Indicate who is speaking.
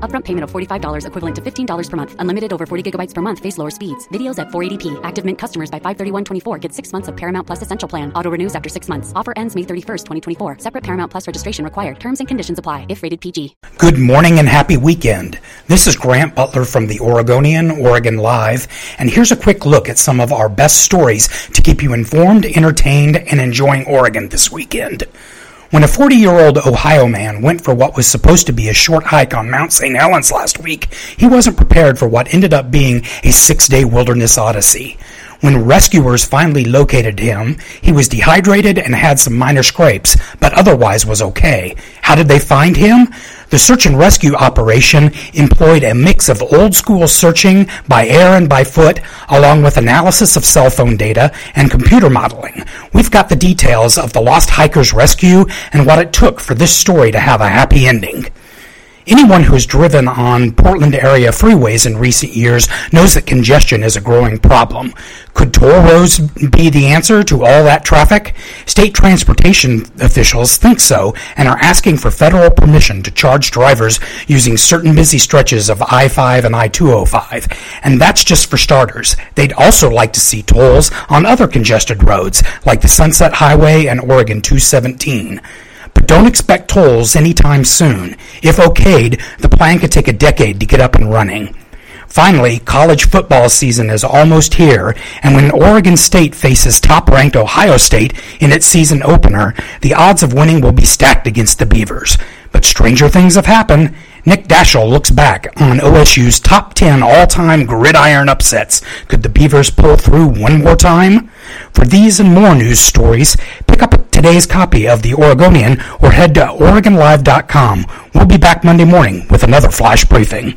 Speaker 1: Upfront payment of $45 equivalent to $15 per month. Unlimited over 40 gigabytes per month. Face lower speeds. Videos at 480p. Active Mint customers by 531.24 get six months of Paramount Plus Essential Plan. Auto renews after six months. Offer ends May 31st, 2024. Separate Paramount Plus registration required. Terms and conditions apply if rated PG.
Speaker 2: Good morning and happy weekend. This is Grant Butler from the Oregonian, Oregon Live, and here's a quick look at some of our best stories to keep you informed, entertained, and enjoying Oregon this weekend. When a 40 year old Ohio man went for what was supposed to be a short hike on Mount St. Helens last week, he wasn't prepared for what ended up being a six day wilderness odyssey. When rescuers finally located him, he was dehydrated and had some minor scrapes, but otherwise was okay. How did they find him? The search and rescue operation employed a mix of old school searching by air and by foot, along with analysis of cell phone data and computer modeling. We've got the details of the lost hiker's rescue and what it took for this story to have a happy ending. Anyone who has driven on Portland area freeways in recent years knows that congestion is a growing problem. Could toll roads be the answer to all that traffic? State transportation officials think so and are asking for federal permission to charge drivers using certain busy stretches of I-5 and I-205. And that's just for starters. They'd also like to see tolls on other congested roads like the Sunset Highway and Oregon 217. But don't expect tolls anytime soon. If okayed, the plan could take a decade to get up and running. Finally, college football season is almost here, and when Oregon State faces top-ranked Ohio State in its season opener, the odds of winning will be stacked against the Beavers. But stranger things have happened. Nick Daschel looks back on OSU's top 10 all-time gridiron upsets. Could the Beavers pull through one more time? For these and more news stories, pick up today's copy of the Oregonian or head to OregonLive.com. We'll be back Monday morning with another flash briefing.